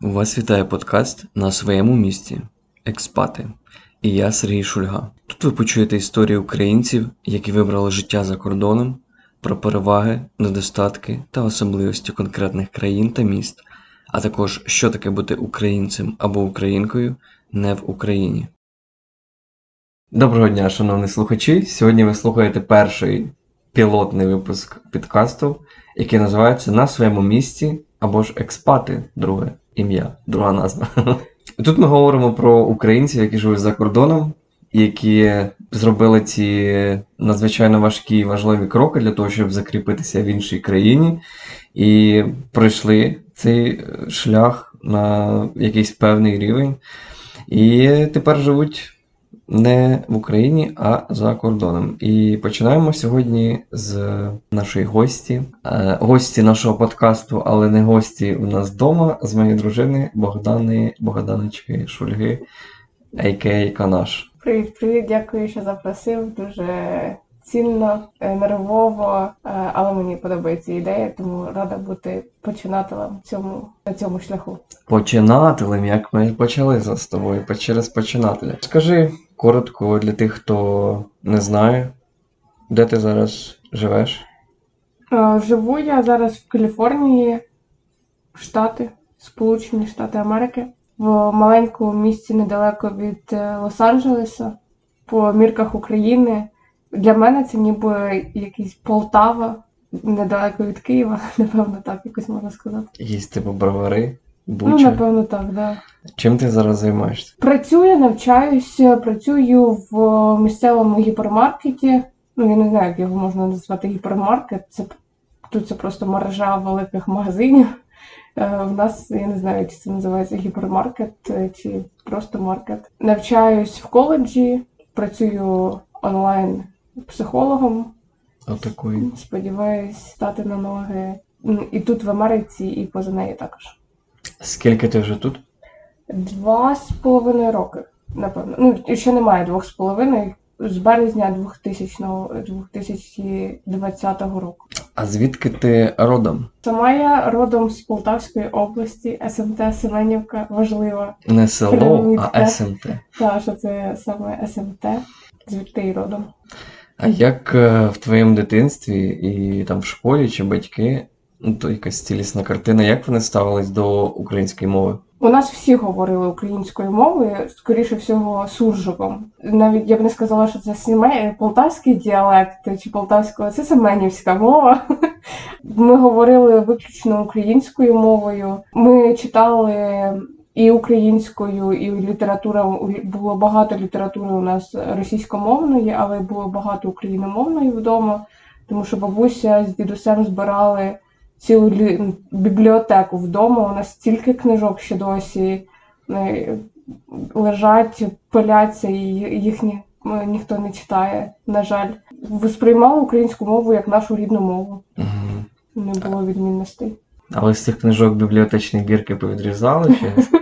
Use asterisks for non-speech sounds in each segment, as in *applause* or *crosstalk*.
Вас вітає подкаст на своєму місці Експати. І я Сергій Шульга. Тут ви почуєте історії українців, які вибрали життя за кордоном, про переваги, недостатки та особливості конкретних країн та міст, а також що таке бути українцем або українкою не в Україні. Доброго дня, шановні слухачі! Сьогодні ви слухаєте перший пілотний випуск підкасту, який називається На своєму місці або ж експати, друге ім'я, друга назва. *laughs* Тут ми говоримо про українців, які живуть за кордоном, які зробили ці надзвичайно важкі і важливі кроки для того, щоб закріпитися в іншій країні, і пройшли цей шлях на якийсь певний рівень. І тепер живуть не в Україні, а за кордоном. І починаємо сьогодні з нашої гості, е, гості нашого подкасту, але не гості у нас вдома, з моєї дружини Богдани Богданочки Шульги, а.к.а. Канаш. Привіт, привіт, дякую, що запросив. Дуже цінно, е, нервово, е, але мені подобається ідея, тому рада бути починателем цьому на цьому шляху. Починателем, як ми почали з тобою, через починателя. Скажи коротко для тих, хто не знає, де ти зараз живеш? Е, живу я зараз в Каліфорнії, Штати, Сполучені Штати Америки, в маленькому місті недалеко від Лос-Анджелеса, по мірках України. Для мене це ніби якийсь Полтава, недалеко від Києва, *laughs* напевно, так якось можна сказати. Якісь типу бровари, буча? Ну, напевно, так. Да. Чим ти зараз займаєшся? Працюю, навчаюся, працюю в місцевому гіпермаркеті. Ну, я не знаю, як його можна назвати гіпермаркет. Це Тут це просто мережа великих магазинів. Е, в нас, я не знаю, чи це називається гіпермаркет, е, чи просто маркет. Навчаюсь в коледжі, працюю онлайн психологом. Отакої. Сподіваюсь стати на ноги і тут в Америці, і поза нею також. Скільки ти вже тут? Два з половиною роки, напевно. Ну, ще немає двох з половиною. З березня 2000, 2020 року. А звідки ти родом? Сама я родом з Полтавської області, СМТ Семенівка, важлива. Не село, а СМТ. Так, що це саме СМТ, звідти і родом. А як е, в твоєму дитинстві і там в школі чи батьки, то якась цілісна картина, як вони ставились до української мови? У нас всі говорили українською мовою, скоріше всього, суржиком. Навіть я б не сказала, що це сіме... полтавський діалект чи полтавського, це семенівська мова. *laughs* Ми говорили виключно українською мовою. Ми читали і українською, і література було багато літератури у нас російськомовної, але було багато україномовної вдома, тому що бабуся з дідусем збирали цілу бібліотеку вдома. У нас стільки книжок ще досі е, лежать, пиляться, і їх ні, е, ніхто не читає. На жаль, сприймали українську мову як нашу рідну мову. Угу. Не було відмінностей. Але з цих книжок бібліотечні бірки повідрізали чи? *laughs*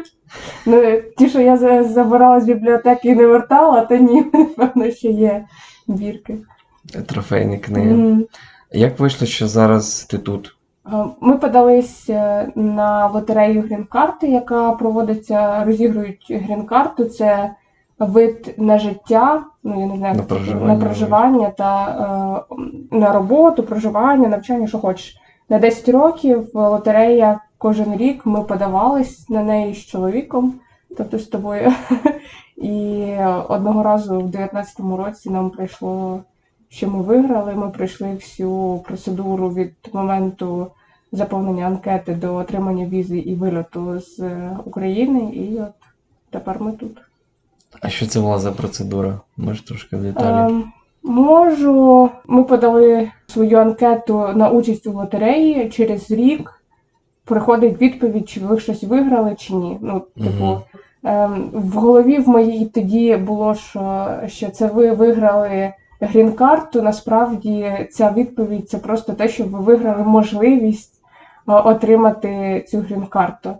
Ну, ті, що я забирала з бібліотеки і не вертала, то ні, *laughs* напевно, ще є бірки. Трофейні книги. Mm. Як вийшло, що зараз ти тут? Ми подались е, на лотерею грін-карти, яка проводиться, розігрують грін-карту. Це вид на життя, ну я не знаю, на проживання, на проживання та е, на роботу, проживання, навчання, що хочеш. На 10 років лотерея кожен рік ми подавались на неї з чоловіком, тобто з тобою. *laughs* І одного разу в 19-му році нам прийшло, що ми виграли. Ми пройшли всю процедуру від моменту заповнення анкети до отримання візи і вильоту з України, і от тепер ми тут. А що це була за процедура? Можеш трошки в деталі? Ем, можу. Ми подали свою анкету на участь у лотереї через рік. Приходить відповідь, чи ви щось виграли, чи ні. Ну, типу, угу. ем, в голові в моїй тоді було, що, що це ви виграли грін-карту. Насправді ця відповідь це просто те, що ви виграли можливість е, отримати цю грін-карту.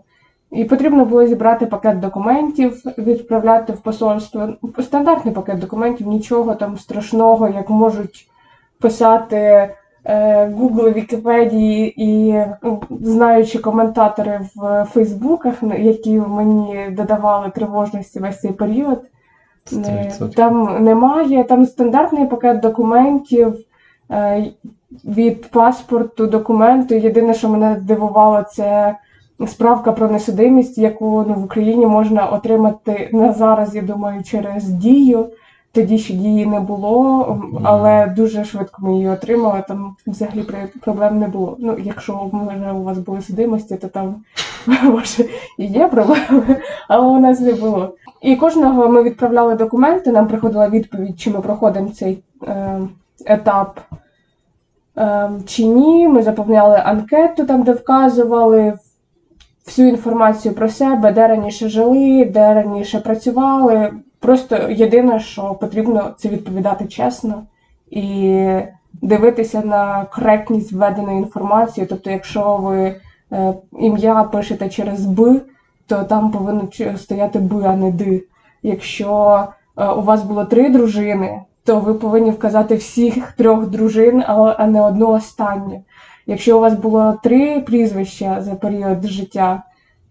І потрібно було зібрати пакет документів, відправляти в посольство. Стандартний пакет документів, нічого там страшного, як можуть писати е, Google, Вікіпедії і м, знаючи коментатори в Фейсбуках, які мені додавали тривожності весь цей період. Е, 100%. Там немає, там стандартний пакет документів е, від паспорту, документу. Єдине, що мене дивувало, це справка про несудимість, яку ну, в Україні можна отримати на зараз, я думаю, через дію. Тоді ще дії не було, але дуже швидко ми її отримали. Там взагалі проблем не було. Ну, якщо може у вас були судимості, то там *laughs* може і є проблеми, але у нас не було. І кожного ми відправляли документи, нам приходила відповідь, чи ми проходимо цей е, етап е, чи ні. Ми заповняли анкету, там, де вказували всю інформацію про себе, де раніше жили, де раніше працювали. Просто єдине, що потрібно, це відповідати чесно і дивитися на коректність введеної інформації. Тобто, якщо ви е, ім'я пишете через Б, то там повинно стояти Б, а не Д. Якщо е, у вас було три дружини, то ви повинні вказати всіх трьох дружин, а, а не одну останню. Якщо у вас було три прізвища за період життя,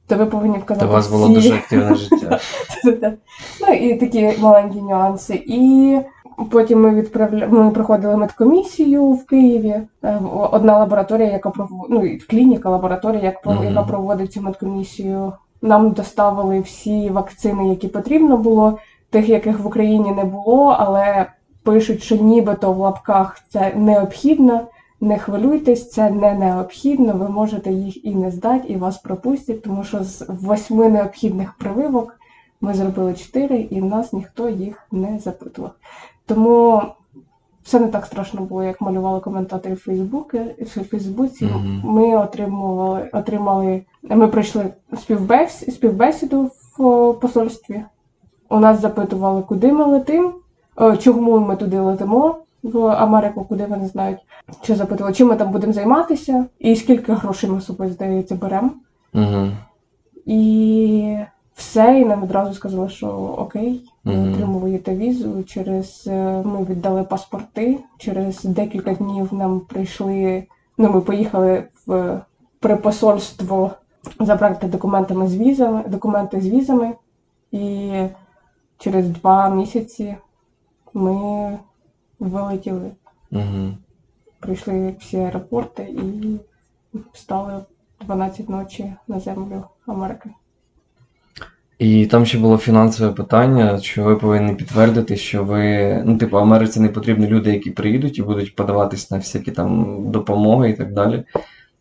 то ви повинні вказати То у вас було всі. дуже активне життя. *laughs* Ну і такі маленькі нюанси. І потім ми відправля... ми проходили медкомісію в Києві. Е, Одна лабораторія, яка пров... ну, клініка, лабораторія, яка проводить цю медкомісію. Нам доставили всі вакцини, які потрібно було, тих, яких в Україні не було, але пишуть, що нібито в лапках це необхідно. Не хвилюйтесь, це не необхідно. Ви можете їх і не здати, і вас пропустять, тому що з восьми необхідних прививок ми зробили чотири, і в нас ніхто їх не запитував. Тому все не так страшно було, як малювали коментатори в Фейсбуці. Ми отримували, отримали. Ми пройшли співбес, співбесіду в посольстві. У нас запитували, куди ми летимо, чому ми туди летимо в Америку, куди вони знають. Чи запитували, чим ми там будемо займатися, і скільки грошей ми з собою, здається, беремо. Угу. І все, і нам одразу сказали, що окей, Мгм. отримуєте візу. Через е, ми віддали паспорти. Через декілька днів нам прийшли. Ну, ми поїхали в при посольство забрати документами з візами, документи з візами. І через два місяці ми вилетіли. Угу. Прийшли всі аеропорти і стали в 12 ночі на землю Америки. І там ще було фінансове питання, що ви повинні підтвердити, що ви, ну, типу, Америці не потрібні люди, які приїдуть і будуть подаватись на всякі там допомоги і так далі,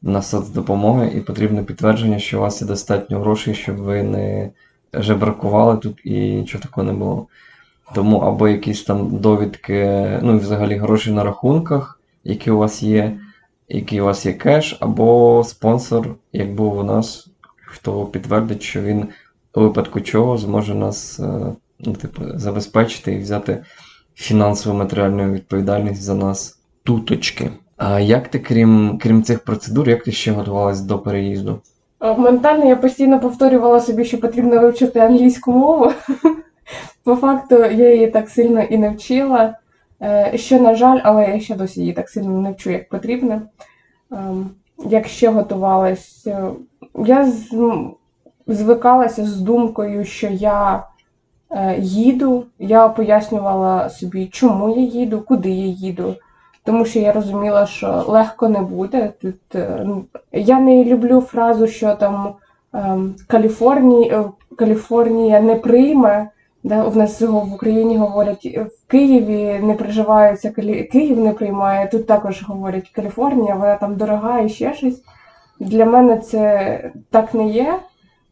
на соцдопомоги, і потрібно підтвердження, що у вас є достатньо грошей, щоб ви не жебракували тут і нічого такого не було. Тому або якісь там довідки, ну і взагалі гроші на рахунках, які у вас є, який у вас є кеш, або спонсор, як був у нас, хто підтвердить, що він у випадку чого зможе нас е, ну, типу, забезпечити і взяти фінансову матеріальну відповідальність за нас туточки. А як ти, крім, крім цих процедур, як ти ще готувалась до переїзду? Е, Ментально я постійно повторювала собі, що потрібно вивчити англійську мову. *laughs* По факту я її так сильно і не вчила. Е, Що, на жаль, але я ще досі її так сильно не вчу, як потрібно. Ем, Як ще готувалась, е, я ну, звикалася з думкою, що я е, їду. Я пояснювала собі, чому я їду, куди я їду. Тому що я розуміла, що легко не буде. Тут е, ну, я не люблю фразу, що там ем, Каліфорнія, е, Каліфорнія не прийме. Да, в нас його в Україні говорять в Києві не приживаються, Київ не приймає. Тут також говорять Каліфорнія, вона там дорога і ще щось. Для мене це так не є.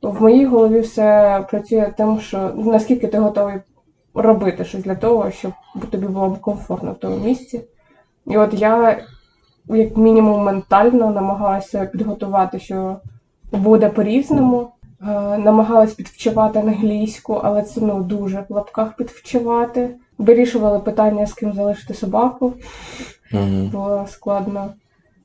В моїй голові все працює тим, що наскільки ти готовий робити щось для того, щоб тобі було комфортно в тому місці. І от я, як мінімум, ментально намагалася підготувати, що буде по-різному. Е, Намагалась підвчувати англійську, але це ну дуже в лапках підвчувати. Вирішували питання, з ким залишити собаку. Угу. Було складно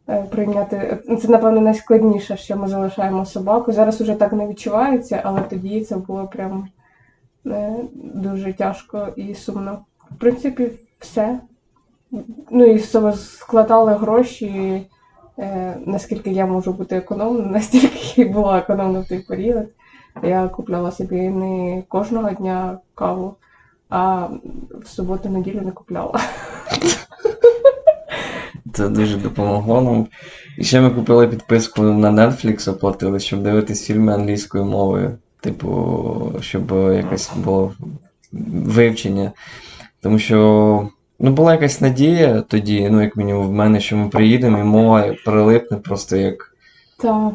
е, прийняти. Це, напевно, найскладніше, що ми залишаємо собаку. Зараз уже так не відчувається, але тоді це було прям е, дуже тяжко і сумно. В принципі, все. Ну і з складали гроші, е, наскільки я можу бути економною, *laughs* настільки була економна в той період. Я купляла собі не кожного дня каву, а в суботу-неділю не купляла. *laughs* Це дуже допомогло нам. І ще ми купили підписку на Netflix, оплатили, щоб дивитись фільми англійською мовою. Типу, щоб якесь було вивчення. Тому що ну, була якась надія тоді, ну, як мінімум, в мене, що ми приїдемо, і мова прилипне просто як, Так.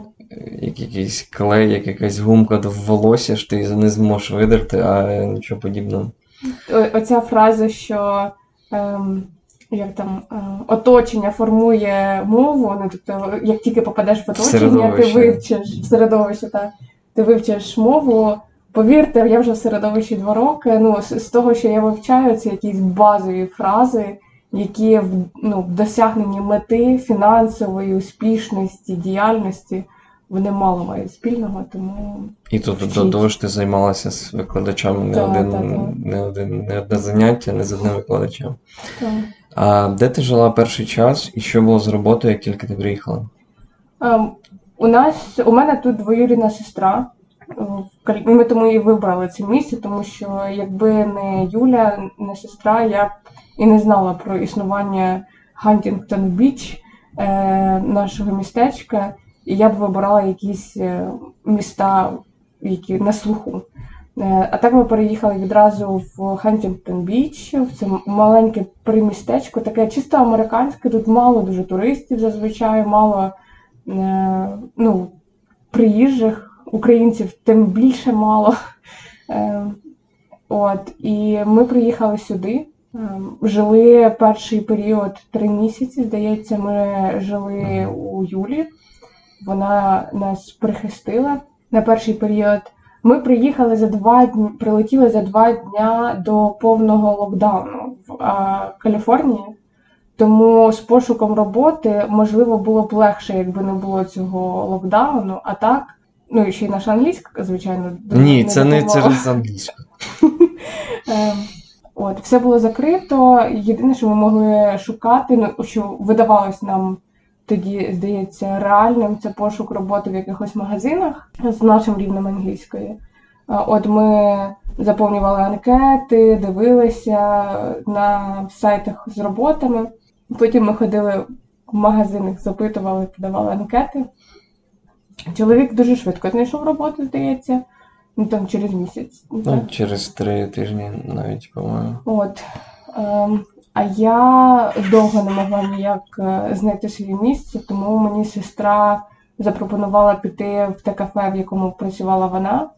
як якийсь клей, як якась гумка до волосся, що ти не зможеш видерти, а нічого подібного. О- Оця фраза, що ем, як там е, оточення формує мову, ну тобто, як тільки попадеш в оточення, ти Середовище. вивчиш в середовище, так, ти вивчиш мову. Повірте, я вже в середовищі два роки. Ну, з, з того, що я вивчаю, це якісь базові фрази, які в ну, в досягненні мети фінансової успішності, діяльності, вони мало мають спільного, тому І тут до того ж ти займалася з викладачами не, Так, один, так, так. не, один, не одне заняття, не з одним викладачем. так. А де ти жила перший час і що було з роботою, як тільки ти приїхала? Ем, У нас у мене тут двоюрідна сестра. Е, Ми тому і вибрали це місце, тому що якби не Юля, не сестра, я б і не знала про існування Хантінгтон Біч, е, нашого містечка, і я б вибирала якісь е, міста, які на слуху. А так ми переїхали відразу в Хантінгтон Біч, в це маленьке примістечко, таке чисто американське. Тут мало дуже туристів зазвичай, мало ну, приїжджих українців, тим більше мало. Е, От, і ми приїхали сюди. е, Жили перший період три місяці. Здається, ми жили у Юлі. Вона нас прихистила на перший період. Ми приїхали за два дні, прилетіли за два дня до повного локдауну в а, Каліфорнії. Тому з пошуком роботи можливо було б легше, якби не було цього локдауну. А так, ну і ще й наша англійська, звичайно, Ні, це не через англійську. *laughs* Ем, От, все було закрито. Єдине, що ми могли шукати, ну що видавалось нам тоді, здається, реальним, це пошук роботи в якихось магазинах з нашим рівнем англійської. От ми заповнювали анкети, дивилися на сайтах з роботами. Потім ми ходили в магазинах, запитували, подавали анкети. Чоловік дуже швидко знайшов роботу, здається, ну там через місяць. Ну, через три тижні навіть, по-моєму. От. Ем, а я довго не могла ніяк е, знайти своє місце, тому мені сестра запропонувала піти в те кафе, в якому працювала вона,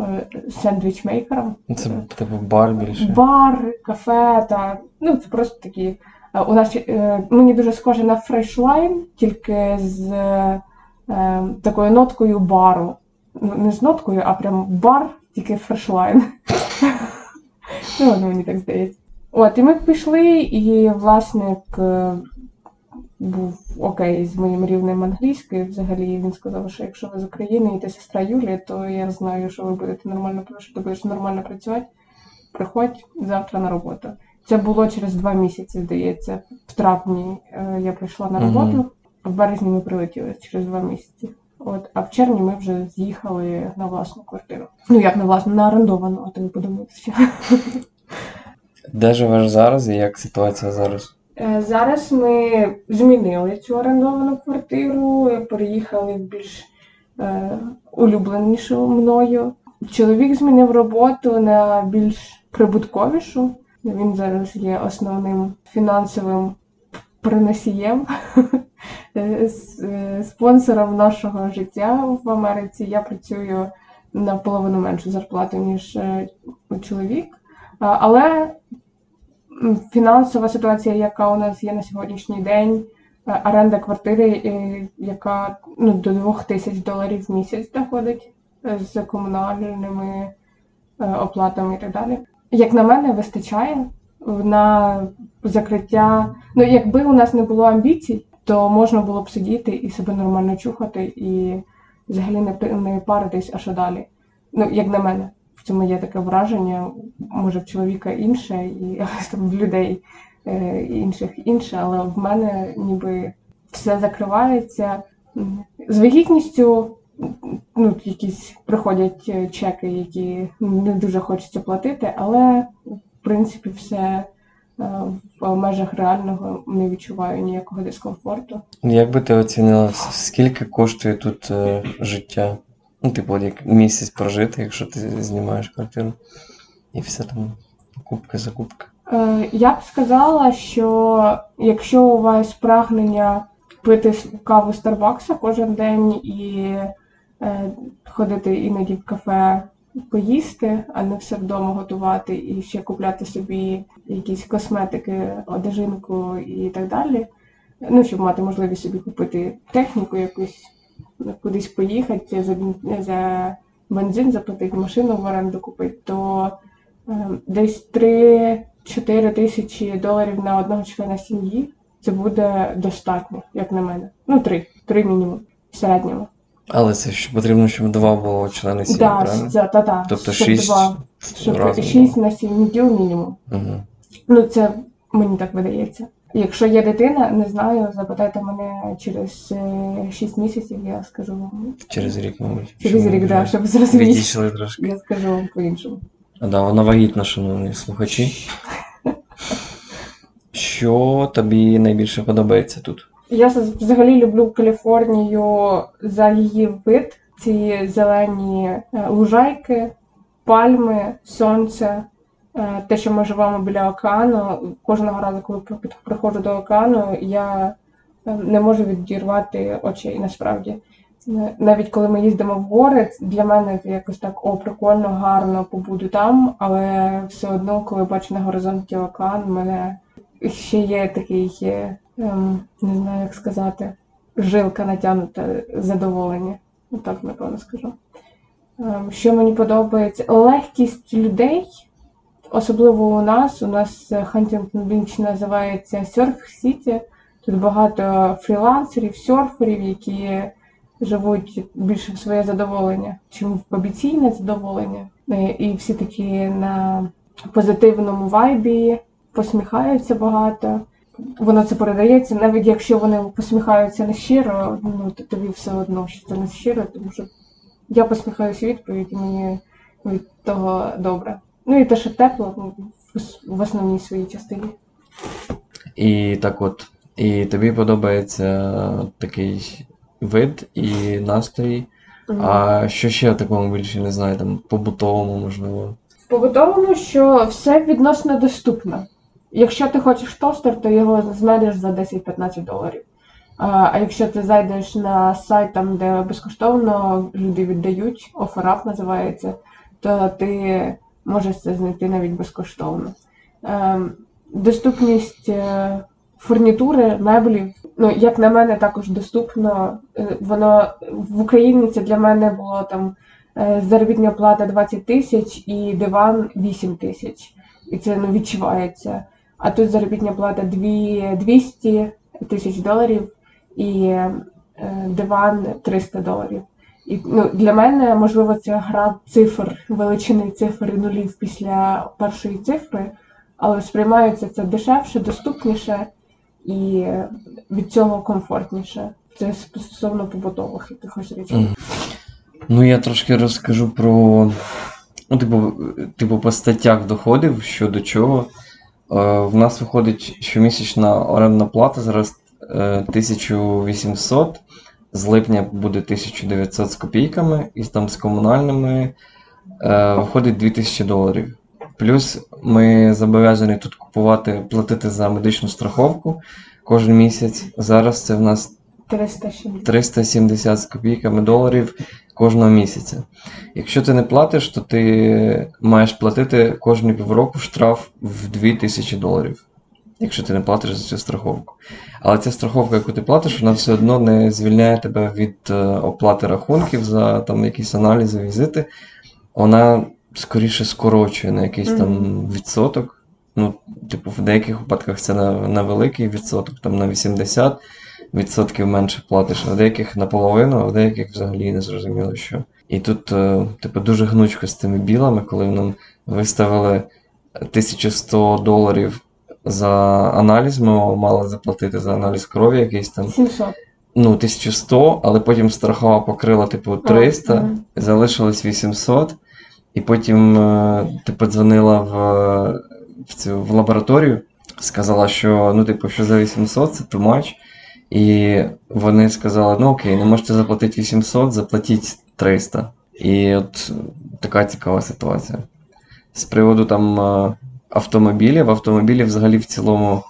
е, сендвічмейкером. Це типу бар більше. Бар, кафе та ну це просто такі. е, У нас мені дуже схоже на фрешлайн, тільки з е, такою ноткою бару. Ну, не з ноткою, а прям бар, тільки фрешлайн. *laughs* Ну, мені так здається. От, і ми пішли, і власник був окей з моїм рівнем англійської. Взагалі він сказав, що якщо ви з України і ти сестра Юлії, то я знаю, що ви будете нормально що ти будеш нормально працювати. Приходь завтра на роботу. Це було через два місяці, здається. В травні е, я прийшла на роботу, в березні ми прилетіли через два місяці. От, а в червні ми вже з'їхали на власну квартиру. Ну як на власну, на орендовану, а ви подумаєте, що. Де живеш зараз і як ситуація зараз? Е, Зараз ми змінили цю орендовану квартиру, переїхали в більш е, улюбленішу мною. Чоловік змінив роботу на більш прибутковішу. Він зараз є основним фінансовим приносієм, спонсором нашого життя в Америці. Я працюю на половину меншу зарплату, ніж е, чоловік. Але фінансова ситуація, яка у нас є на сьогоднішній день, е, оренда квартири, е, яка ну, до 2 тисяч доларів в місяць доходить е, з комунальними е, оплатами і так далі. Як на мене, вистачає на закриття. Ну, якби у нас не було амбіцій, то можна було б сидіти і себе нормально чухати, і взагалі не, не паритись, а що далі. Ну, як на мене, в цьому є таке враження, може в чоловіка інше, і *laughs* там в людей е, інших інше, але в мене ніби все закривається. З вагітністю ну, якісь приходять е, чеки, які не дуже хочеться платити, але в принципі все в межах реального не відчуваю ніякого дискомфорту. Як би ти оцінила, скільки коштує тут е, життя? Ну, типу, як місяць прожити, якщо ти знімаєш квартиру. І все там покупки, закупки. Е, Я б сказала, що якщо у вас прагнення пити каву Старбакса кожен день і е, ходити іноді в кафе поїсти, а не все вдома готувати, і ще купляти собі якісь косметики, одежинку і так далі. Ну, щоб мати можливість собі купити техніку якусь, кудись поїхати, за, за бензин заплатити, машину в оренду купити, то е, десь 3-4 тисячі доларів на одного члена сім'ї. Це буде достатньо, як на мене. Ну, три, три мінімум в середньому. Але це ще потрібно, щоб два було члени сім'ї, Да, правильно? це, та, та, Тобто щоб шість два, щоб разом. шість на сім неділ мінімум. Угу. Ну, це мені так видається. Якщо є дитина, не знаю, запитайте мене через е, 6 місяців, я скажу вам. Через рік, мабуть. Через рік, да, щоб зрозуміти. Трошки. Я скажу вам по-іншому. А да, вона вагітна, шановні слухачі. *laughs* Що тобі найбільше подобається тут? Я взагалі люблю Каліфорнію за її вид. Ці зелені е, лужайки, пальми, сонце. Е, Те, що ми живемо біля океану. Кожного разу, коли приходжу до океану, я е, не можу відірвати очей насправді. Навіть коли ми їздимо в гори, для мене це якось так о, прикольно, гарно побуду там, але все одно, коли бачу на горизонті океан, мене ще є такий, не знаю, як сказати, жилка натягнута задоволення. Отак, напевно, скажу. Ем, що мені подобається? Легкість людей, особливо у нас. У нас Хантінгтон Біч називається Surf City. Тут багато фрілансерів, серферів, які живуть більше в своє задоволення, чим в побіційне задоволення. Е, І всі такі на позитивному вайбі, посміхаються багато. Воно це передається, навіть якщо вони посміхаються не щиро, ну то тобі все одно, що це не щиро, тому що я посміхаюся відповідь, і мені від того добре. Ну і те, що тепло ну, в основній своїй частині. І так от, і тобі подобається такий вид і настрій. А що ще в такому більше не знаю, там побутовому, можливо. В побутовому, що все відносно доступно. Якщо ти хочеш тостер, то його знайдеш за 10-15 доларів. А якщо ти зайдеш на сайт, там, де безкоштовно люди віддають, OfferUp називається, то ти можеш це знайти навіть безкоштовно. Ем, доступність е, фурнітури, меблів, ну, як на мене, також доступно. Е, Воно в Україні це для мене було там е, заробітна плата 20 тисяч і диван 8 тисяч. І це ну, відчувається. А тут заробітна плата 2 200 тисяч доларів і е, диван 300 доларів. І ну, для мене, можливо, це гра цифр, величини цифр і нулів після першої цифри, але сприймається це дешевше, доступніше і від цього комфортніше. Це стосовно побутових якихось речей. Ну, я трошки розкажу про. Ну, типу, типу, по статтях доходів, що до чого. Е, в нас виходить щомісячна орендна плата зараз е, 1800, з липня буде 1900 з копійками, і там з комунальними е, виходить 2000 доларів. Плюс ми зобов'язані тут купувати, платити за медичну страховку кожен місяць. Зараз це в нас 370. 370 з копійками доларів кожного місяця. Якщо ти не платиш, то ти маєш платити кожні півроку штраф в 2000 доларів, якщо ти не платиш за цю страховку. Але ця страховка, яку ти платиш, вона все одно не звільняє тебе від е, оплати рахунків за там якісь аналізи, візити. Вона скоріше скорочує на якийсь там відсоток. Ну, типу, в деяких випадках це на, на великий відсоток, там на 80 відсотків менше платиш, а в деяких наполовину, а в деяких взагалі не зрозуміло що. І тут, е, типу, дуже гнучко з тими білами, коли нам виставили 1100 доларів за аналіз ми мали заплатити за аналіз крові якийсь там. 700. Ну, 1100, але потім страхова покрила, типу, 300, мгм. залишилось 800. І потім е, ти подзвонила в, в цю в лабораторію, сказала, що ну, типу, що за 800 це much. І вони сказали: ну окей, не можете заплатити 800, заплатіть 300. І от така цікава ситуація. З приводу там е, автомобілів, автомобілі взагалі в цілому,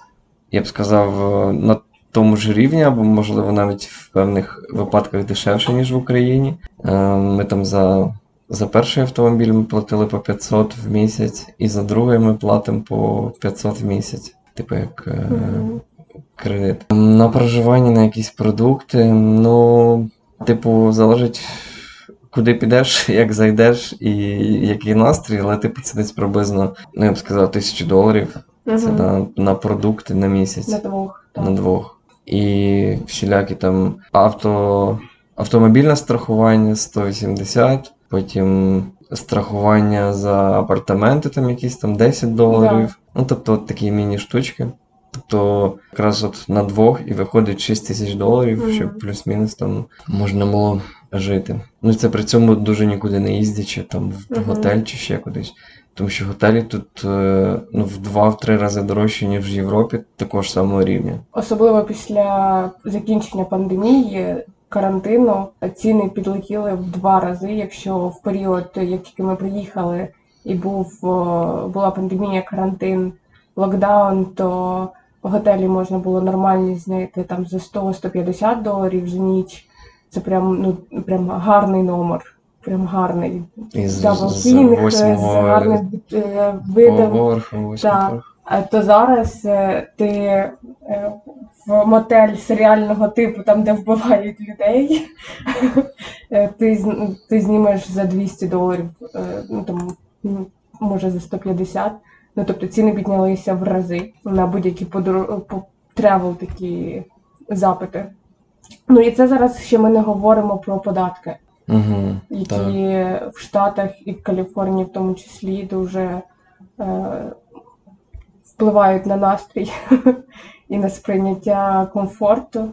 я б сказав, е, на тому ж рівні, або, можливо, навіть в певних випадках дешевше, ніж в Україні. Е, Ми там за, за перший автомобіль ми платили по 500 в місяць, і за другий ми платимо по 500 в місяць. Типу як е, Мгм. Кредит. На проживання на якісь продукти, ну, типу, залежить. Куди підеш, *laughs* як зайдеш і який настрій, але типу це десь приблизно, ну я б сказав, тисячу доларів. Це на, на продукти на місяць На двох. так. на двох. І всілякі там авто, автомобільне страхування 180, потім страхування за апартаменти, там якісь там 10 доларів. Ну, тобто от такі міні-штучки. Тобто, якраз от на двох і виходить 6 тисяч доларів, Мгм. щоб плюс-мінус там можна було жити. Ну, це при цьому дуже нікуди не їздячи, там в Мгм. готель чи ще кудись. Тому що готелі тут е, ну, в два-три рази дорожчі, ніж в Європі, такого ж самого рівня. Особливо після закінчення пандемії, карантину, ціни підлетіли в два рази. Якщо в період, як тільки ми приїхали, і був була пандемія, карантин, локдаун, то в готелі можна було нормальні знайти там за 100-150 доларів за ніч. Це прям ну прям гарний номер. Прям гарний. І з, Double з гарним е, видом. поверху, А то зараз е, ти е, в мотель серіального типу, там, де вбивають людей, *laughs* е, ти, ти знімеш за 200 доларів, е, ну там, може за 150. Ну, тобто ціни піднялися в рази на будь-які подорож... по travel такі запити. Ну і це зараз ще ми не говоримо про податки, Угу, які в Штатах і в Каліфорнії в тому числі дуже е, впливають на настрій *laughs* і на сприйняття комфорту.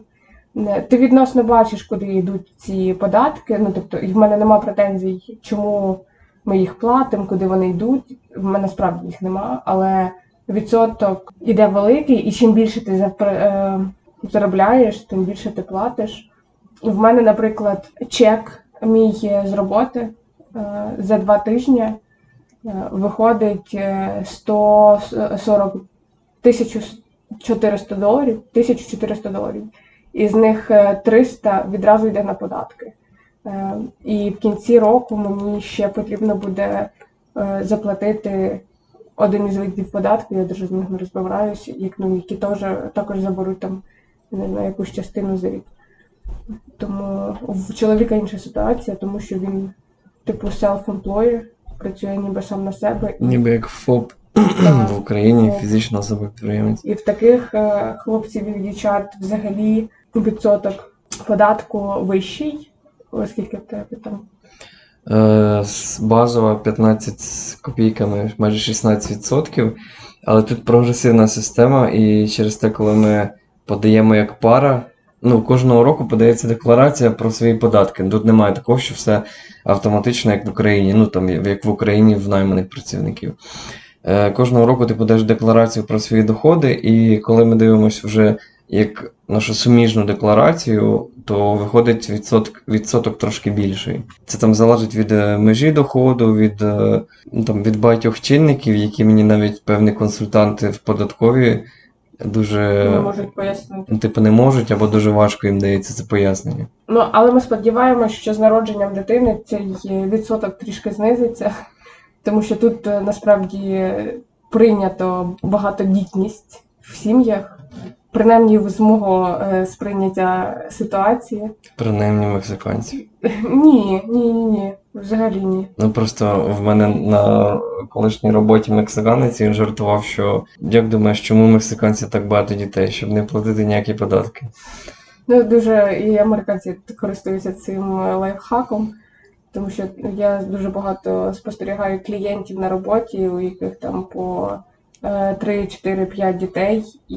Ти відносно бачиш, куди йдуть ці податки. Ну, тобто, і в мене нема претензій, чому ми їх платимо, куди вони йдуть. В мене справді їх нема, але відсоток іде великий, і чим більше ти е, заробляєш, тим більше ти платиш. В мене, наприклад, чек мій з роботи е, за два тижні е, виходить е, 140 1400 доларів, 1400 доларів. Із них е, 300 відразу йде на податки. Е, І в кінці року мені ще потрібно буде е, заплатити один із видів податків, я дуже з не розбираюся, як ну, які теж також заберуть там не знаю, якусь частину за рік. Тому в чоловіка інша ситуація, тому що він, типу, self-employer, працює ніби сам на себе. І, Ніби як ФОП Так. в Україні, ФОП. фізична особа підприємець. і в таких е, хлопців і дівчат взагалі відсоток податку вищий. Оскільки в тебе там Е, базова 15 з копійками, майже 16%. Але тут прогресивна система, і через те, коли ми подаємо як пара, ну, кожного року подається декларація про свої податки. Тут немає такого, що все автоматично, як в Україні, ну там як в Україні в найманих працівників. Е, Кожного року ти подаєш декларацію про свої доходи, і коли ми дивимося вже як нашу суміжну декларацію, то виходить відсоток, відсоток трошки більший. Це там залежить від е, межі доходу, від, е, ну, там, від багатьох чинників, які мені навіть певні консультанти в податкові дуже не можуть пояснити. ну, типу, не можуть або дуже важко їм дається це пояснення. Ну, але ми сподіваємося, що з народженням дитини цей відсоток трішки знизиться, тому що тут е, насправді прийнято багатодітність в сім'ях, принаймні з мого е, сприйняття ситуації. Принаймні мексиканці. Ні, ні, ні, ні, взагалі ні. Ну просто в мене на колишній роботі мексиканець він жартував, що як думаєш, чому мексиканці так багато дітей, щоб не платити ніякі податки? Ну, дуже і американці користуються цим лайфхаком, тому що я дуже багато спостерігаю клієнтів на роботі, у яких там по 3, 4, 5 дітей, і,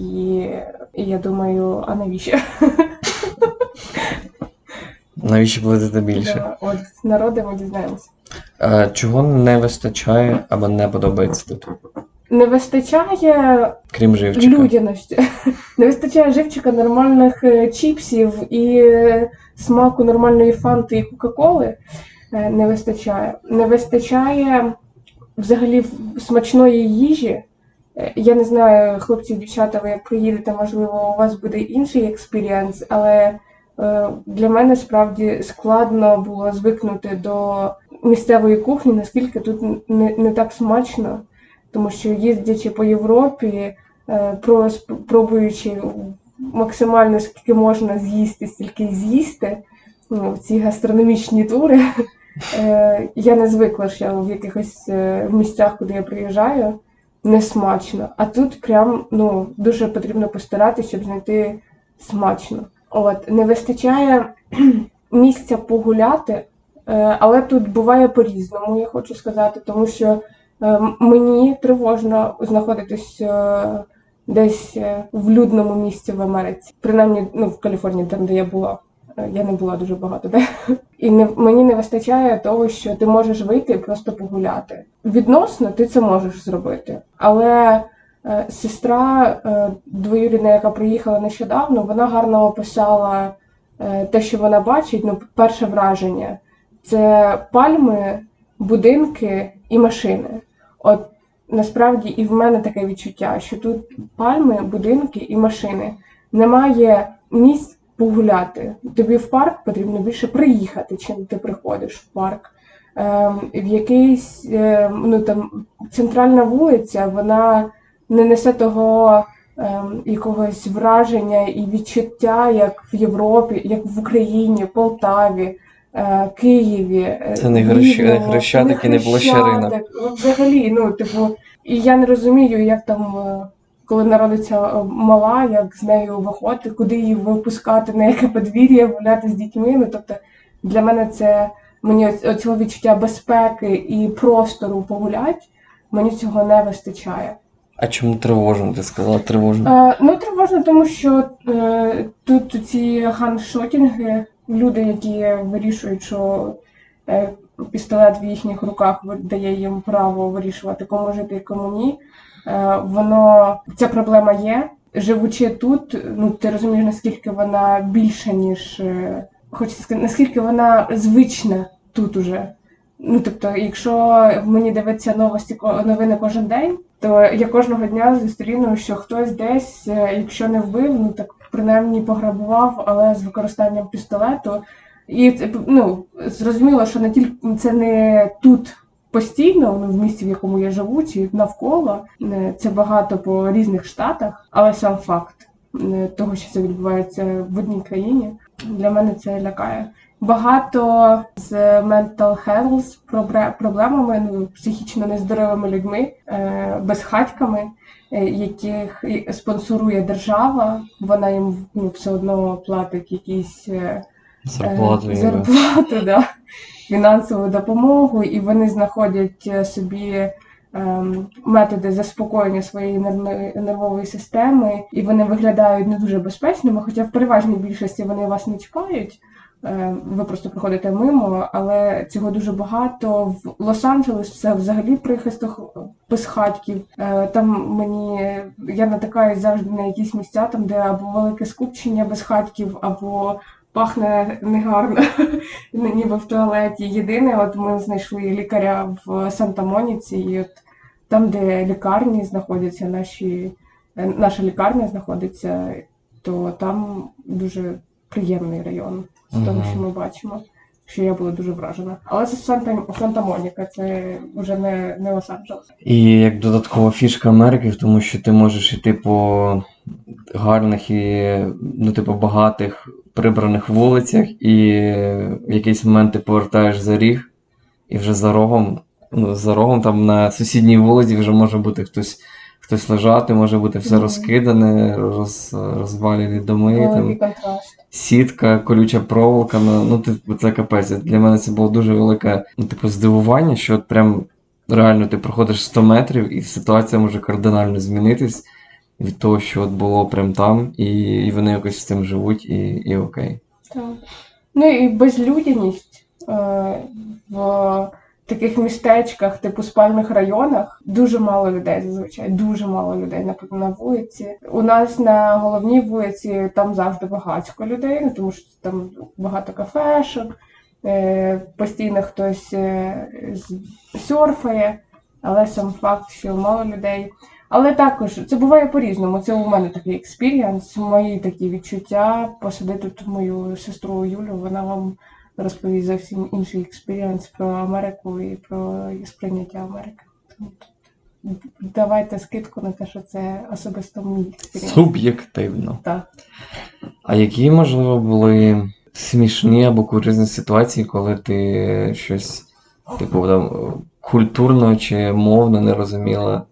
і я думаю, а навіщо? *laughs* Навіщо платити більше? Да, От ми дізнаємося. Е, чого не вистачає або не подобається тут, Не вистачає крім живчика? людяності. *laughs* Не вистачає живчика нормальних е, чіпсів і смаку нормальної фанти і Кока-Коли. Е, Не вистачає. Не вистачає взагалі смачної їжі. Я не знаю, хлопці дівчата, ви як приїдете, можливо, у вас буде інший experience, але е, для мене справді складно було звикнути до місцевої кухні, наскільки тут не, не так смачно. Тому що їздячи по Європі, е, пробуючи максимально скільки можна з'їсти, стільки з'їсти ну, ці гастрономічні тури, *laughs* е, я не звикла, що в якихось місцях, куди я приїжджаю, не смачно. А тут прям ну, дуже потрібно постаратися, щоб знайти смачно. От, не вистачає *clears throat* місця погуляти, е, але тут буває по-різному, я хочу сказати, тому що Е, Мені тривожно знаходитись е, десь в людному місці в Америці, принаймні ну, в Каліфорнії, там де я була. Я не була дуже багато де. І не, мені не вистачає того, що ти можеш вийти і просто погуляти. Відносно ти це можеш зробити. Але е, сестра е, двоюрідна, яка приїхала нещодавно, вона гарно описала е, те, що вона бачить. Ну, перше враження це пальми, будинки і машини. От насправді і в мене таке відчуття, що тут пальми, будинки і машини. Немає місць погуляти. Тобі в парк потрібно більше приїхати, чим ти приходиш в парк. Ем, в якийсь ем, ну там центральна вулиця, вона не несе того ем, якогось враження і відчуття, як в Європі, як в Україні, Полтаві. е, Києві, е, Це не Рівному, Хрещатик і не площа ринок. Ну, Взагалі, ну, типу, і я не розумію, як там, е, коли народиться е, мала, як з нею виходити, куди її випускати, на яке подвір'я, гуляти з дітьми. Ну, тобто, для мене це мені оцього відчуття безпеки і простору погулять, мені цього не вистачає. А чому тривожно? Ти сказала тривожно. Е, ну, тривожно, тому що е, тут ці ханшотінги, люди, які вирішують, що е, пістолет в їхніх руках дає їм право вирішувати, кому жити і кому ні. Е, воно ця проблема є. Живучи тут, ну ти розумієш, наскільки вона більша, ніж е, хочеться сказати, наскільки вона звична тут уже. Ну, тобто, якщо мені дивиться новості новини кожен день, то я кожного дня зустріну, що хтось десь, е, якщо не вбив, ну так принаймні пограбував, але з використанням пістолету. І ну, зрозуміло, що не тільки це не тут постійно, ну, в місті, в якому я живу, чи навколо. Е, Це багато по різних штатах, але сам факт е, того, що це відбувається в одній країні, для мене це лякає. Багато з mental health проблемами, ну, психічно нездоровими людьми, е, безхатьками, яких спонсорує держава, вона їм ну, все одно платить якісь Зарплату. е, зарплату, *laughs* да, фінансову допомогу, і вони знаходять е, собі ем, методи заспокоєння своєї нервової системи, і вони виглядають не дуже безпечними, хоча в переважній більшості вони вас не чіпають. е, Ви просто проходите мимо, але цього дуже багато. В Лос-Анджелес це взагалі прихисток безхатьків. Е, Там мені я натикаюсь завжди на якісь місця, там де або велике скупчення безхатьків, або пахне негарно, *laughs* ніби в туалеті. Єдине, от ми знайшли лікаря в Санта-Моніці, і от там, де лікарні знаходяться, наші, е, наша лікарня знаходиться, то там дуже приємний район з того, Мгм. що ми бачимо. Що я була дуже вражена. Але це Санта, Санта-Моніка, це вже не, не Лос-Анджелес. І як додаткова фішка Америки в тому, що ти можеш йти по гарних і, ну, типу, багатих прибраних вулицях, і в якийсь момент ти повертаєш за ріг, і вже за рогом, ну, за рогом там на сусідній вулиці вже може бути хтось, хтось лежати, може бути все розкидане, роз, розвалені доми, там, сітка, колюча проволока. Ну, ну, типу, це капець. Для мене це було дуже велике, ну, типу, здивування, що от прям реально ти проходиш 100 метрів, і ситуація може кардинально змінитись від того, що от було прям там, і, і вони якось з цим живуть, і, і окей. Так. Ну і безлюдяність е, в таких містечках, типу спальних районах, дуже мало людей зазвичай, дуже мало людей на, на вулиці. У нас на головній вулиці там завжди багатько людей, ну тому що там багато кафешок, е, постійно хтось е, серфає, але сам факт, що мало людей. Але також це буває по-різному. Це у мене такий experience, мої такі відчуття. Посадити тут мою сестру Юлю, вона вам розповість зовсім інший experience про Америку і про сприйняття Америки. Давайте скидку на те, що це особисто мій experience. Суб'єктивно. Так. А які, можливо, були смішні або курйозні ситуації, коли ти щось, типу, там, культурно чи мовно не розуміла?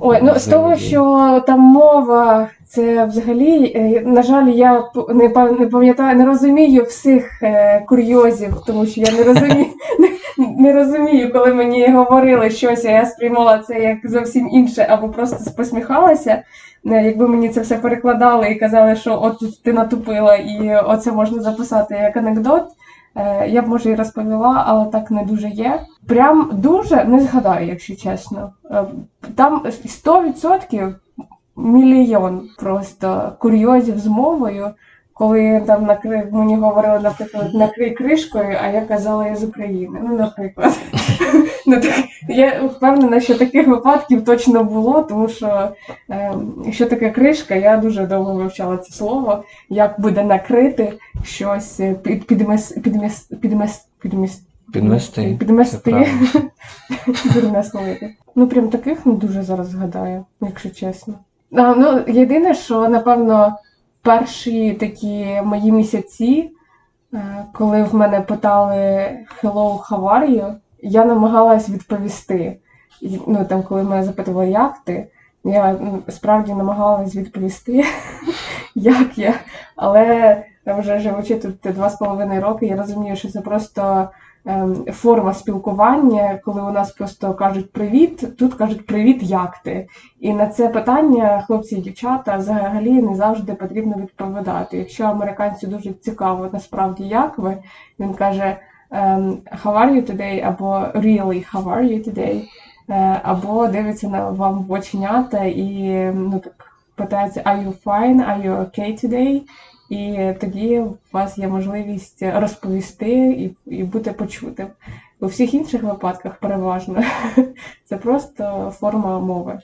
Ой, ну з того, що там мова, це взагалі, е, на жаль, я не не пам'ятаю, не розумію всіх е, курйозів, тому що я не розумію, не, *laughs* не розумію, коли мені говорили щось, а я сприймала це як зовсім інше, або просто посміхалася. Е, Якби мені це все перекладали і казали, що от тут ти натупила, і оце можна записати як анекдот. Е, Я б може і розповіла, але так не дуже є. Прям дуже не згадаю, якщо чесно. Е, Там 100% мільйон просто курйозів з мовою, коли там накри... мені говорили, наприклад, накрий кришкою, а я казала я з України. Ну, наприклад. Ну, так, я впевнена, що таких випадків точно було, тому що е, що таке кришка, я дуже довго вивчала це слово, як буде накрити щось, е, під, підмес, підмес, підмес, підмес, Підмести? Підмести. Дурне. *laughs* Ну, прям таких не дуже зараз згадаю, якщо чесно. А, ну, єдине, що, напевно, перші такі мої місяці, е, коли в мене питали Hello, how are you, я намагалась відповісти. Ну, там, коли мене запитували, як ти, я справді намагалась відповісти, *laughs* як я. Але вже живучи тут два з половиною роки, я розумію, що це просто форма спілкування, коли у нас просто кажуть привіт, тут кажуть привіт, як ти. І на це питання хлопці і дівчата взагалі не завжди потрібно відповідати. Якщо американцю дуже цікаво насправді як ви, він каже ем, How are you today? або Really, how are you today? Е, Або дивиться на вам в оченята і ну так питається Are you fine? Are you okay today? І тоді у вас є можливість розповісти і, і бути почутим. У всіх інших випадках переважно *laughs* це просто форма мови.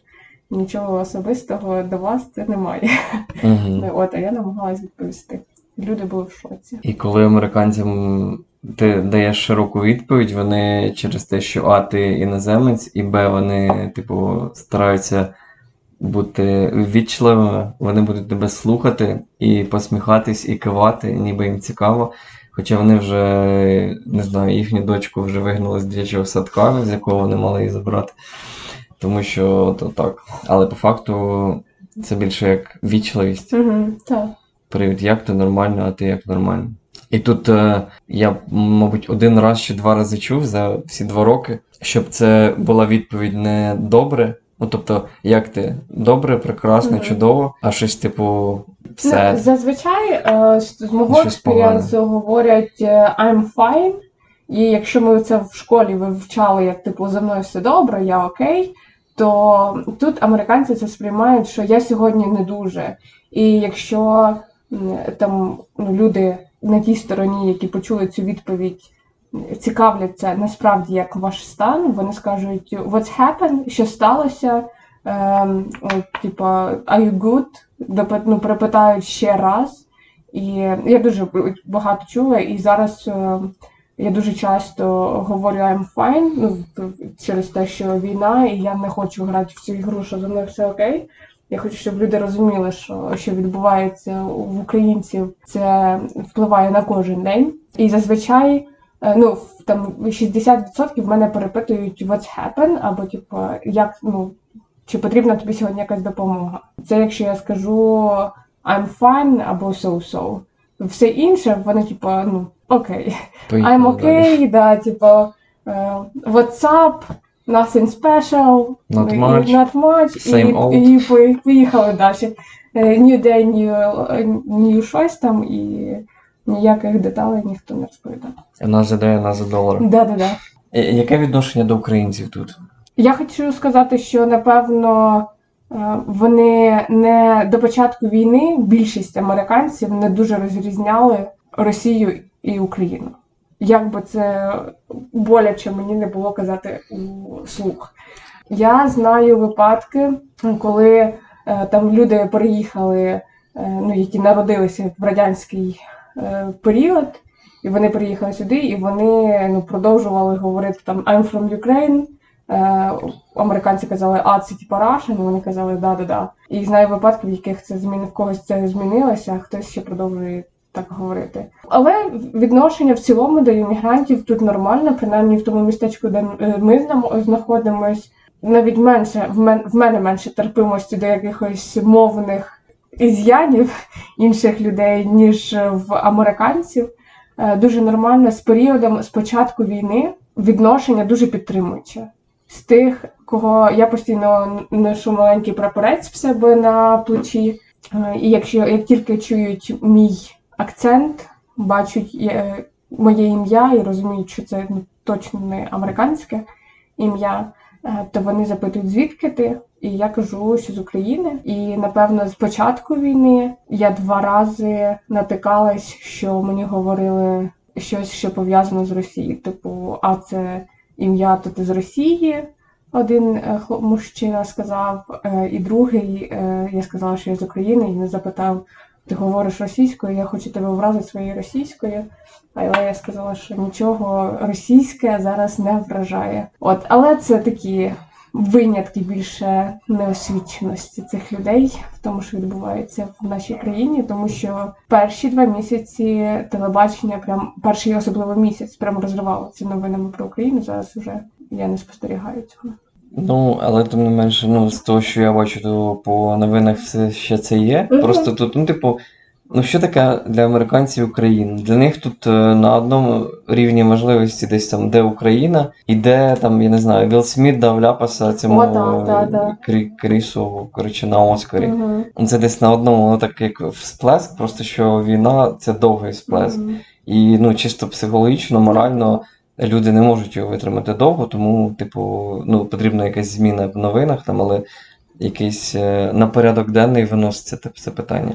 Нічого особистого до вас це немає. Мгм. *laughs* От, а я намагалась відповісти. Люди були в шоці. І коли американцям ти даєш широку відповідь, вони через те, що А, ти іноземець, і Б, вони, типу, стараються бути ввічливими, вони будуть тебе слухати і посміхатись, і кивати, ніби їм цікаво. Хоча вони вже, не знаю, їхню дочку вже вигнали з дитячого садка, з якого вони мали її забрати. Тому що то так. Але по факту це більше як вічливість. Угу, так. Привіт, як ти нормально, а ти як нормально. І тут е, я, мабуть, один раз чи два рази чув за всі два роки, щоб це була відповідь не добре. Ну, тобто, як ти добре, прекрасно, Мгм. чудово, а щось типу все. Ну, зазвичай е, з мого експеріенсу говорять е, I'm fine. І якщо ми це в школі вивчали, як типу за мною все добре, я окей, то тут американці це сприймають, що я сьогодні не дуже. І якщо там ну, люди на тій стороні, які почули цю відповідь, цікавляться насправді як ваш стан, вони скажуть What's happened? Що сталося? Ем, типа, are you good? Ну, перепитають ще раз. І я дуже багато чула, і зараз е, я дуже часто говорю I'm fine, ну, через те, що війна, і я не хочу грати в цю ігру, що за мною все окей. Я хочу, щоб люди розуміли, що, що відбувається в українців, це впливає на кожен день. І зазвичай, ну, там 60% мене перепитують what's happened, або типу, як, ну, чи потрібна тобі сьогодні якась допомога. Це якщо я скажу I'm fine або so-so. Все інше, вони, типу, ну, окей. Поїхали I'm okay, да, типу, е, what's up, nothing special, Not much. not much Same і, old. і пої- поїхали далі. Е, New day, new, new щось там, і ніяких деталей ніхто не розповідав. Нас за day, нас за долар. Да-да-да. Е, Яке відношення до українців тут? Я хочу сказати, що напевно е, вони не до початку війни більшість американців не дуже розрізняли Росію і Україну. Як би це боляче мені не було казати у слух. Я знаю випадки, коли е, там люди переїхали, ну, які народилися в радянський е, період, і вони приїхали сюди, і вони ну, продовжували говорити там I'm from Ukraine. Е, американці казали, а це типа Russian, вони казали да-да-да. І знаю випадків, в яких це зміни в когось це змінилося, а хтось ще продовжує так говорити. Але відношення в цілому до іммігрантів тут нормально, принаймні в тому містечку, де е, ми знаходимось, навіть менше в мене менше терпимості до якихось мовних із'янів інших людей, ніж в американців. Е, Дуже нормально з періодом з початку війни відношення дуже підтримуюче. З тих, кого я постійно ношу маленький прапорець в себе на плечі. Е, І якщо як тільки чують мій акцент, бачать е, моє ім'я і розуміють, що це ну, точно не американське ім'я, то вони запитують, звідки ти? І я кажу, що з України. І напевно, з початку війни я два рази натикалась, що мені говорили щось, що пов'язано з Росією. Типу, а це ім'я то ти з Росії. Один е, мужчина сказав, е, і другий е, я сказала, що я з України, і він запитав: ти говориш російською, я хочу тебе вразити своєю російською. Але я сказала, що нічого російське зараз не вражає. От, але це такі винятки більше неосвіченості цих людей в тому, що відбувається в нашій країні, тому що перші два місяці телебачення, прям перший особливо місяць, прям розривало ці новинами про Україну. Зараз вже я не спостерігаю цього. Ну, але тим не менше, ну, з того, що я бачу, то по новинах все ще це є. Просто тут, ну, типу, ну що таке для американців Україна? Для них тут е, на одному рівні можливості десь там, де Україна, і де там, я не знаю, Вілл Сміт дав ляпаса цьому О, да, да, да. Крі- Крісу, коротше, на Оскарі. Ну, Це десь на одному, ну так як всплеск, просто що війна це довгий всплеск. Мгм. І ну, чисто психологічно, морально люди не можуть його витримати довго, тому, типу, ну, потрібна якась зміна в новинах, там, але якийсь е, на порядок денний виноситься це, це питання.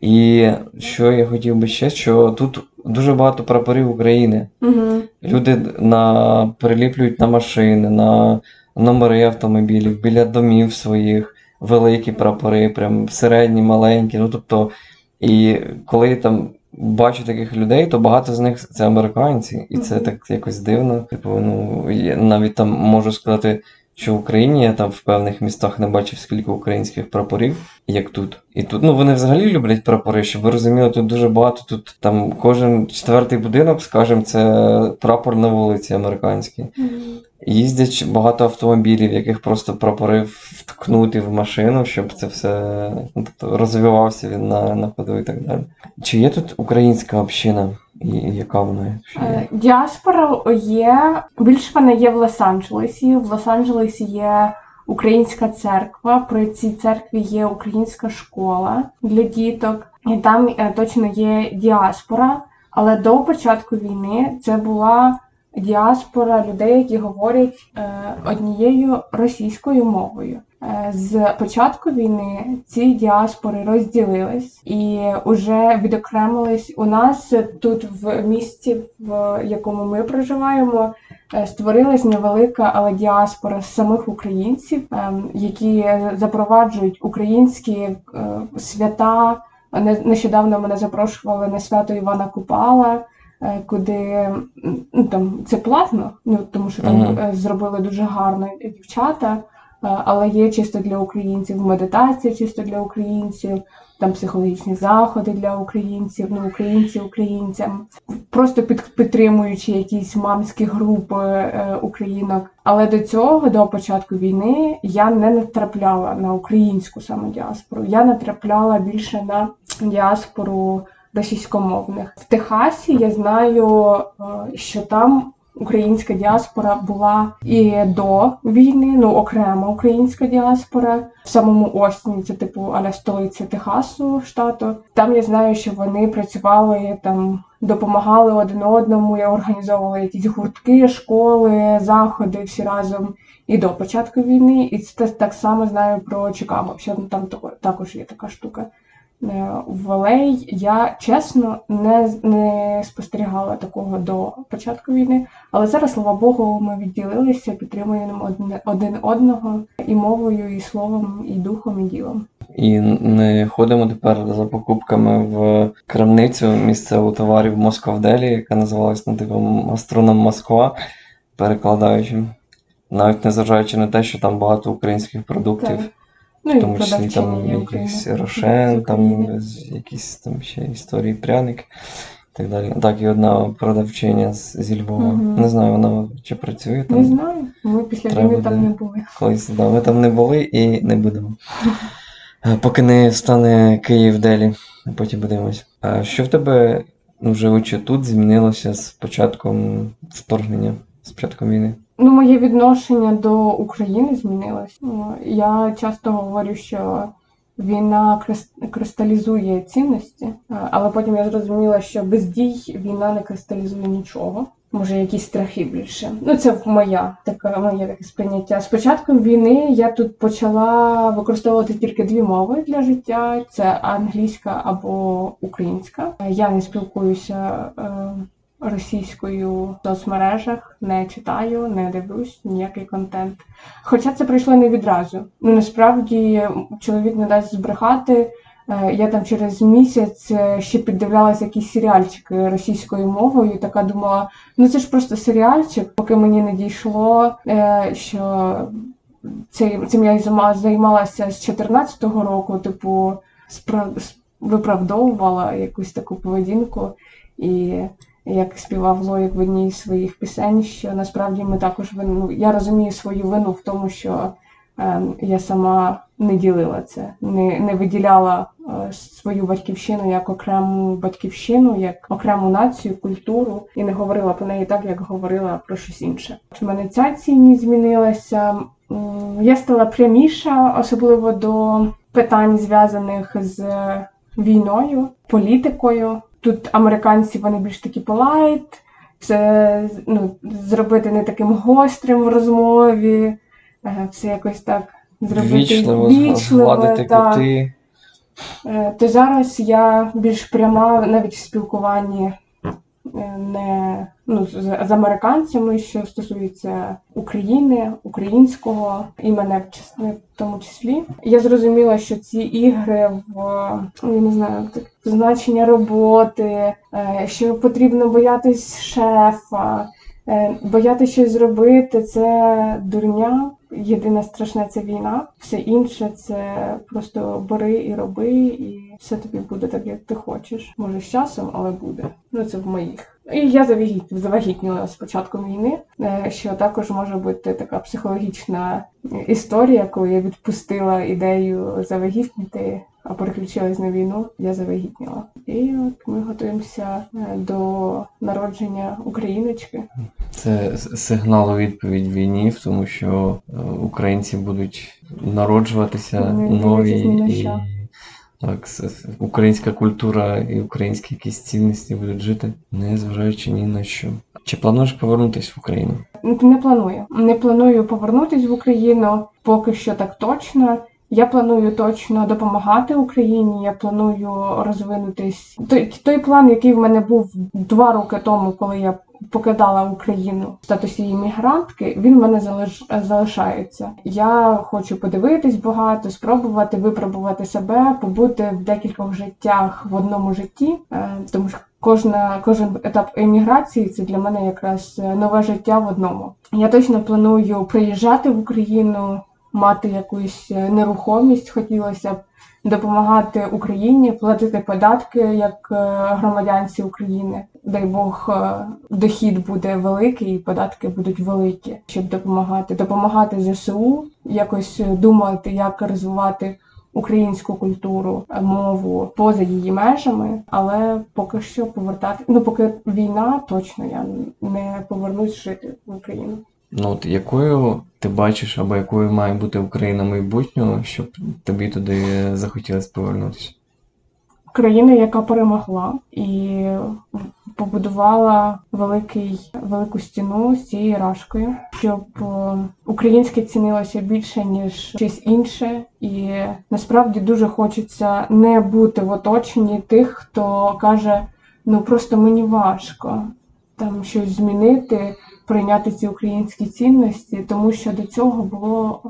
І що я хотів би ще, що тут дуже багато прапорів України. Мгм. Люди на, приліплюють на машини, на номери автомобілів, біля домів своїх, великі прапори, прям середні, маленькі. Ну тобто, і коли я там бачу таких людей, то багато з них це американці, і це так якось дивно. Типу, ну я навіть там можу сказати, що в Україні я там в певних містах не бачив скільки українських прапорів, як тут. І тут, ну вони взагалі люблять прапори, щоб ви розуміли, тут дуже багато. Тут там кожен четвертий будинок, скажімо, це прапор на вулиці американський. Їздять багато автомобілів, яких просто прапори вткнути в машину, щоб це все ну, тобто, розвивався він на, на ходу і так далі. Чи є тут українська община? Яка вона? Є? Е, Діаспора є більше вона є в Лос-Анджелесі. В Лос-Анджелесі є українська церква. При цій церкві є українська школа для діток, і там е, точно є діаспора. Але до початку війни це була діаспора людей, які говорять е, однією російською мовою. Е, З початку війни ці діаспори розділились і вже відокремились. У нас тут в місті, в якому ми проживаємо, е, створилась невелика, але діаспора з самих українців, ем, які запроваджують українські е, свята. Не- Нещодавно мене запрошували на свято Івана Купала, е, куди ну, там це платно, ну тому що там е, зробили дуже гарно дівчата. Е, але є чисто для українців медитація, чисто для українців, там психологічні заходи для українців, ну українці українцям, просто під, підтримуючи якісь мамські групи е, українок. Але до цього, до початку війни, я не натрапляла на українську саме діаспору. Я натрапляла більше на діаспору російськомовних. В Техасі я знаю, е, що там українська діаспора була і до війни, ну окрема українська діаспора в самому Остіні, це типу аля столиця Техасу штату. Там я знаю, що вони працювали там, допомагали один одному, я організовувала якісь гуртки, школи, заходи всі разом і до початку війни. І це так само знаю про Чикаго. Що там тако- також є така штука. Е, В LA я чесно не, не спостерігала такого до початку війни, але зараз, слава Богу, ми відділилися, підтримуємо одне- один одного і мовою, і словом, і духом, і ділом. І не ходимо тепер за покупками в крамницю місцеву товарів Москва-Делі, яка називалась ну, типу Астроном Москва, перекладаючим. Навіть незважаючи на те, що там багато українських продуктів, Так. Ну в тому числі там якийсь рошен, там якісь там ще історії пряник і так далі. Так, і одна продавчиня з- зі Львова. Мгм. Не знаю, вона чи працює там. Не знаю, ми після Треба війни там буде. не були. Колись да, ми там не були і не будемо. Е, Поки не стане Київ Делі, потім подивимось. А що в тебе, ну, живучи тут, змінилося з початком вторгнення, з початком війни? Ну, моє відношення до України змінилось. Ну, Я часто говорю, що війна кристалізує цінності, е, але потім я зрозуміла, що без дій війна не кристалізує нічого. Може, якісь страхи більше. Ну, це моя така моє таке сприйняття. З початком війни я тут почала використовувати тільки дві мови для життя: це англійська або українська. Я не спілкуюся е, російською в соцмережах, не читаю, не дивлюсь ніякий контент. Хоча це прийшло не відразу. Ну насправді чоловік не дасть збрехати. Е, Я там через місяць е, ще піддивлялася якісь серіальчики російською мовою, така думала, ну це ж просто серіальчик, поки мені не дійшло, е, що цим, цим я займалася з 14-го року, типу, спра- виправдовувала якусь таку поведінку. І як співав Лоїк в одній з своїх пісень, що насправді ми також вину. ну, Я розумію свою вину в тому, що е, я сама не ділила це, не, не виділяла е, свою батьківщину як окрему батьківщину, як окрему націю, культуру, і не говорила про неї так, як говорила про щось інше. У мене ця цінність змінилася. Я стала пряміша, особливо до питань, зв'язаних з війною, політикою. Тут американці вони більш такі polite, це ну, зробити не таким гострим в розмові, е, все якось так зробити Вічливо, вічливо, так. кути. Е, То зараз я більш пряма навіть в спілкуванні не ну, з, з американцями, що стосується України, українського і мене в тому числі. Я зрозуміла, що ці ігри в ну, я не знаю, значення роботи, е, що потрібно боятись шефа. Е, Боятися щось зробити це дурня. Єдине страшне це війна. Все інше це просто бери і роби, і все тобі буде так, як ти хочеш. Може, з часом, але буде. Ну це в моїх. І я завагіт... завагітніла з початком війни, е, що також може бути така психологічна історія, коли я відпустила ідею завагітніти, переключилась на війну, я завагітніла. І от ми готуємося е, до народження україночки. Це сигнал у відповідь війні, в тому що е, українці будуть народжуватися Не нові і так, українська культура і українські якісь цінності будуть жити, не зважаючи ні на що. Чи плануєш повернутися в Україну? Не планую. Не планую повернутись в Україну поки що так точно. Я планую точно допомагати Україні. Я планую розвинутись. Той, той план, який в мене був два роки тому, коли я покидала Україну в статусі іммігрантки, він в мене залиш... залишається. Я хочу подивитись багато, спробувати випробувати себе, побути в декількох життях в одному житті, е, тому що кожна кожен етап еміграції це для мене якраз е, нове життя в одному. Я точно планую приїжджати в Україну, мати якусь е, нерухомість, хотілося б допомагати Україні, платити податки як е, громадянці України. Дай Бог, е, дохід буде великий, і податки будуть великі, щоб допомагати, допомагати ЗСУ, якось думати, як розвивати українську культуру, мову поза її межами, але поки що повертати. Ну поки війна, точно я не повернусь жити в Україну. Ну от якою ти бачиш, або якою має бути Україна майбутнього, щоб тобі туди захотілося повернутися? Країна, яка перемогла і побудувала великий, велику стіну з цією рашкою, щоб е, українське цінилося більше ніж щось інше, і насправді дуже хочеться не бути в оточенні тих, хто каже: ну просто мені важко там щось змінити, прийняти ці українські цінності, тому що до цього було.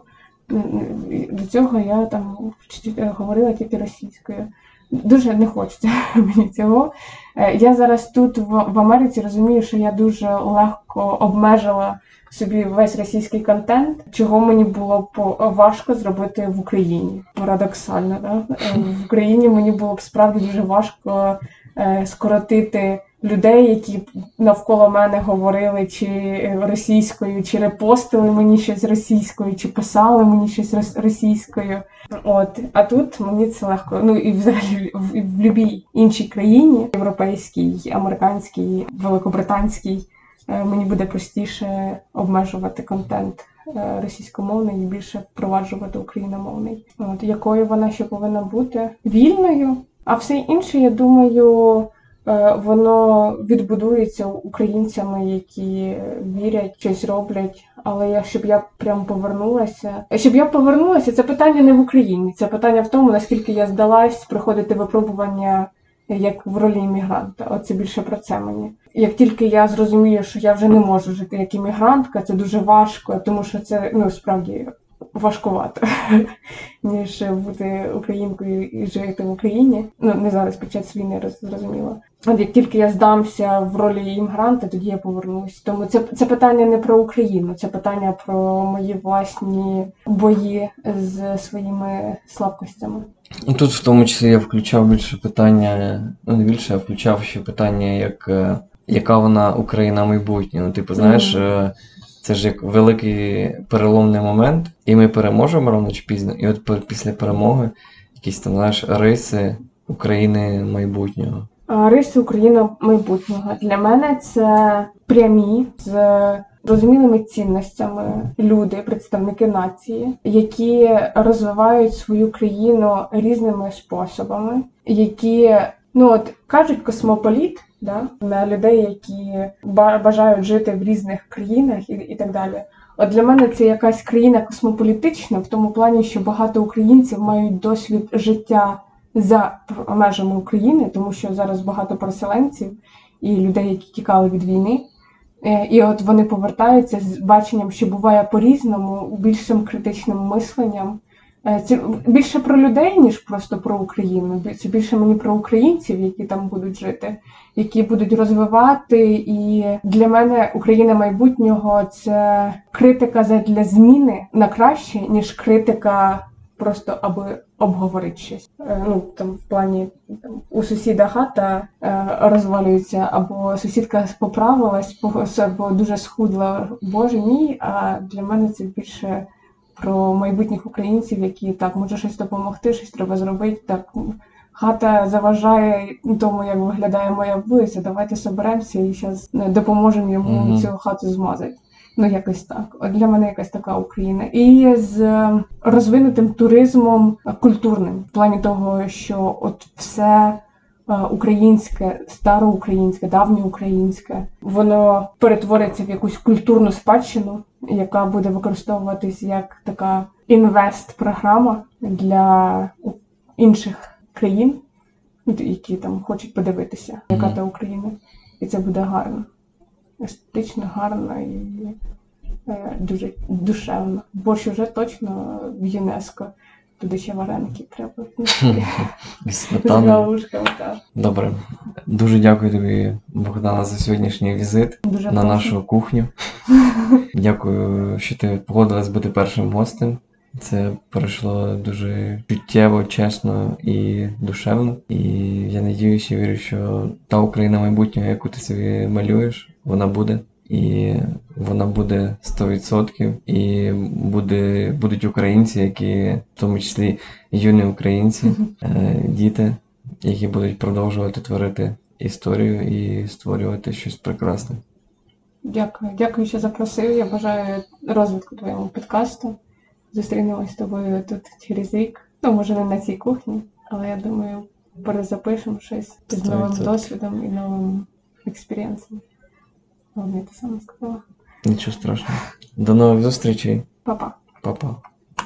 До цього я там говорила тільки російською. Дуже не хочеться *laughs* мені цього. Е, я зараз тут в Америці розумію, що я дуже легко обмежила собі весь російський контент, чого мені було б важко зробити в Україні. Парадоксально, да? Е, в Україні мені було б справді дуже важко е, скоротити людей, які навколо мене говорили чи російською, чи репостили мені щось російською, чи писали мені щось російською. От, а тут мені це легко. Ну і взагалі в, в будь-якій іншій країні, європейській, американській, великобританській, е, мені буде простіше обмежувати контент е, російськомовний і більше впроваджувати україномовний. От якою вона ще повинна бути вільною, а все інше, я думаю. Е, воно відбудується українцями, які вірять, щось роблять. Але я щоб я прям повернулася, щоб я повернулася, це питання не в Україні. Це питання в тому, наскільки я здалась приходити випробування як в ролі іммігранта. Оце більше про це мені. Як тільки я зрозумію, що я вже не можу жити як іммігрантка, це дуже важко, тому що це ну справді важкувато, *laughs* ніж бути українкою і жити в Україні. Ну не зараз під час війни зрозуміло. От як тільки я здамся в ролі іммігранта, тоді я повернусь. Тому це це питання не про Україну, це питання про мої власні бої з своїми слабкостями. Ну, тут в тому числі я включав більше питання, ну не більше, я включав ще питання, як е, яка вона Україна майбутнє. Ну, типу, знаєш. Mm. Це ж як великий переломний момент, і ми переможемо рано чи пізно. І от після перемоги якісь там знаєш риси України майбутнього. Риси України майбутнього для мене це прямі з розумілими цінностями люди, представники нації, які розвивають свою країну різними способами, які ну от кажуть космополіт да, на людей, які бажають жити в різних країнах і, і так далі. От для мене це якась країна космополітична, в тому плані, що багато українців мають досвід життя за межами України, тому що зараз багато переселенців і людей, які тікали від війни. Е, і от вони повертаються з баченням, що буває по-різному, більшим критичним мисленням. Е, це більше про людей, ніж просто про Україну. Це більше мені про українців, які там будуть жити, які будуть розвивати. І для мене Україна майбутнього це критика для зміни на краще, ніж критика просто аби обговорити щось. Е, ну там в плані там, у сусіда хата е, розвалюється, або сусідка поправилась, або дуже схудла. Боже мій. А для мене це більше про майбутніх українців, які так може щось допомогти, щось треба зробити. Так хата заважає тому, як виглядає моя вулиця. Давайте соберемося і зараз е, допоможемо йому -hmm. цю хату змазати. Ну, якось так. От для мене якась така Україна. І з е, розвинутим туризмом культурним, в плані того, що от все українське, староукраїнське, давньоукраїнське, воно перетвориться в якусь культурну спадщину, яка буде використовуватись як така інвест-програма для інших країн, які там хочуть подивитися, яка та Україна, і це буде гарно естетично гарна і е, дуже душевна. Борщ вже точно в ЮНЕСКО. Туди ще вареники треба. *laughs* Добре. Дуже дякую тобі, Богдана, за сьогоднішній візит дуже на прошу. нашу кухню. *laughs* Дякую, що ти погодилась бути першим гостем. Це пройшло дуже чуттєво, чесно і душевно. І я надіюся, вірю, що та Україна майбутнього, яку ти собі малюєш, вона буде. І вона буде 100%, і буде, будуть українці, які, в тому числі юні українці, е, діти, які будуть продовжувати творити історію і створювати щось прекрасне. Дякую. Дякую, що запросив. Я бажаю розвитку твоєму підкасту. Зустрінемось з тобою тут через рік. Ну, може, не на цій кухні, але я думаю, перезапишемо щось з новим досвідом і новим експірієнсом. я ти сама сказала. Нічого страшного. До нових зустрічей, Па-па. Па-па.